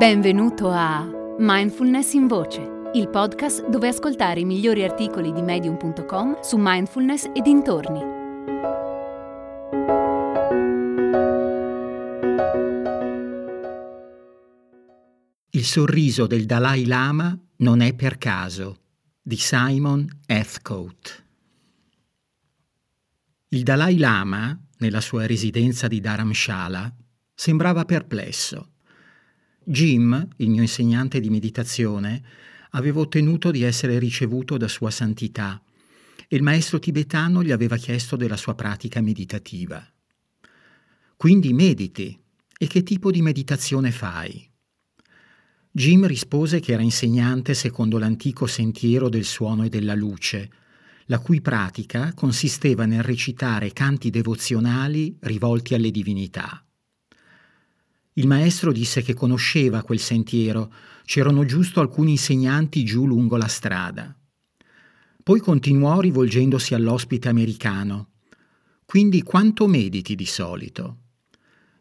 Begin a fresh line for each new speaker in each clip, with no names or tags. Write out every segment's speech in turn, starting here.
Benvenuto a Mindfulness in Voce, il podcast dove ascoltare i migliori articoli di medium.com su mindfulness e dintorni.
Il sorriso del Dalai Lama non è per caso di Simon Heathcote. Il Dalai Lama, nella sua residenza di Dharamshala, sembrava perplesso. Jim, il mio insegnante di meditazione, aveva ottenuto di essere ricevuto da Sua Santità e il maestro tibetano gli aveva chiesto della sua pratica meditativa. Quindi mediti. E che tipo di meditazione fai? Jim rispose che era insegnante secondo l'antico sentiero del suono e della luce, la cui pratica consisteva nel recitare canti devozionali rivolti alle divinità. Il maestro disse che conosceva quel sentiero, c'erano giusto alcuni insegnanti giù lungo la strada. Poi continuò rivolgendosi all'ospite americano. Quindi quanto mediti di solito?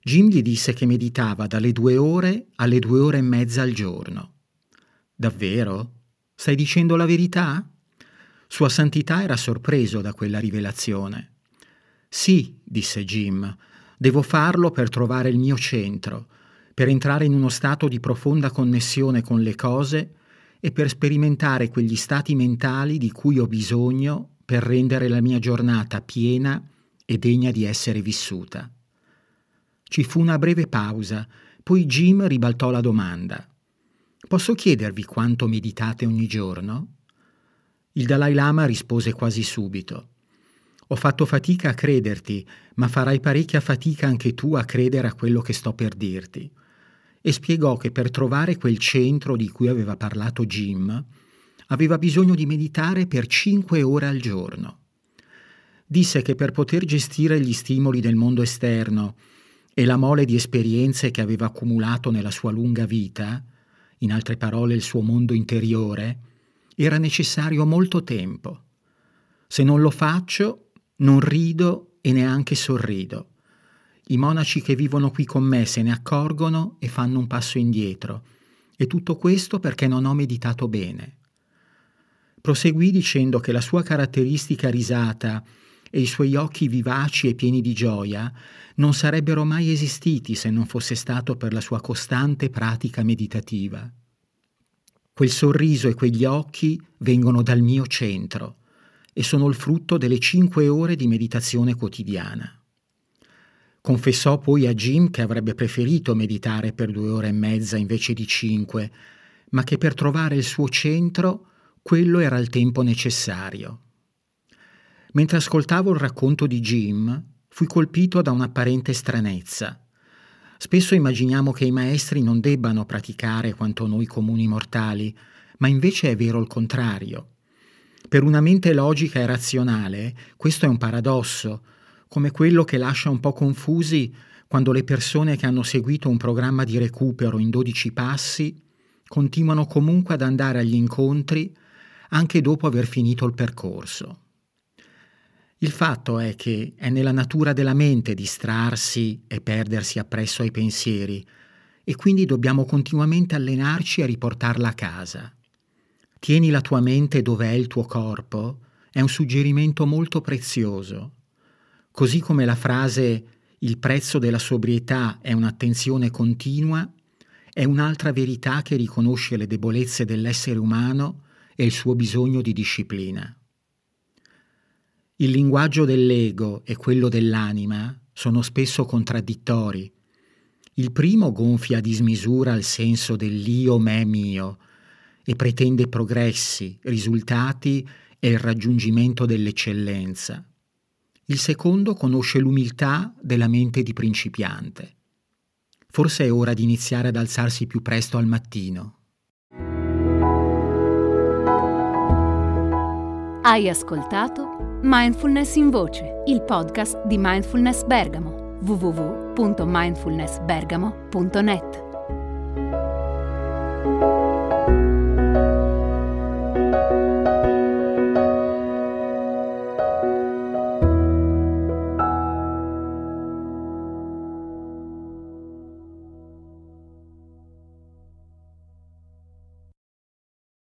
Jim gli disse che meditava dalle due ore alle due ore e mezza al giorno. Davvero? Stai dicendo la verità? Sua Santità era sorpreso da quella rivelazione. Sì, disse Jim, Devo farlo per trovare il mio centro, per entrare in uno stato di profonda connessione con le cose e per sperimentare quegli stati mentali di cui ho bisogno per rendere la mia giornata piena e degna di essere vissuta. Ci fu una breve pausa, poi Jim ribaltò la domanda. Posso chiedervi quanto meditate ogni giorno? Il Dalai Lama rispose quasi subito. Ho fatto fatica a crederti, ma farai parecchia fatica anche tu a credere a quello che sto per dirti. E spiegò che per trovare quel centro di cui aveva parlato Jim, aveva bisogno di meditare per cinque ore al giorno. Disse che per poter gestire gli stimoli del mondo esterno e la mole di esperienze che aveva accumulato nella sua lunga vita, in altre parole il suo mondo interiore, era necessario molto tempo. Se non lo faccio, non rido e neanche sorrido. I monaci che vivono qui con me se ne accorgono e fanno un passo indietro. E tutto questo perché non ho meditato bene. Proseguì dicendo che la sua caratteristica risata e i suoi occhi vivaci e pieni di gioia non sarebbero mai esistiti se non fosse stato per la sua costante pratica meditativa. Quel sorriso e quegli occhi vengono dal mio centro e sono il frutto delle cinque ore di meditazione quotidiana. Confessò poi a Jim che avrebbe preferito meditare per due ore e mezza invece di cinque, ma che per trovare il suo centro quello era il tempo necessario. Mentre ascoltavo il racconto di Jim, fui colpito da un'apparente stranezza. Spesso immaginiamo che i maestri non debbano praticare quanto noi comuni mortali, ma invece è vero il contrario. Per una mente logica e razionale questo è un paradosso, come quello che lascia un po' confusi quando le persone che hanno seguito un programma di recupero in 12 passi continuano comunque ad andare agli incontri anche dopo aver finito il percorso. Il fatto è che è nella natura della mente distrarsi e perdersi appresso ai pensieri e quindi dobbiamo continuamente allenarci a riportarla a casa. Tieni la tua mente dove è il tuo corpo è un suggerimento molto prezioso. Così come la frase il prezzo della sobrietà è un'attenzione continua, è un'altra verità che riconosce le debolezze dell'essere umano e il suo bisogno di disciplina. Il linguaggio dell'ego e quello dell'anima sono spesso contraddittori. Il primo gonfia a dismisura il senso dell'io me mio, e pretende progressi, risultati e il raggiungimento dell'eccellenza. Il secondo conosce l'umiltà della mente di principiante. Forse è ora di iniziare ad alzarsi più presto al mattino.
Hai ascoltato Mindfulness in Voce, il podcast di Mindfulness Bergamo www.mindfulnessbergamo.net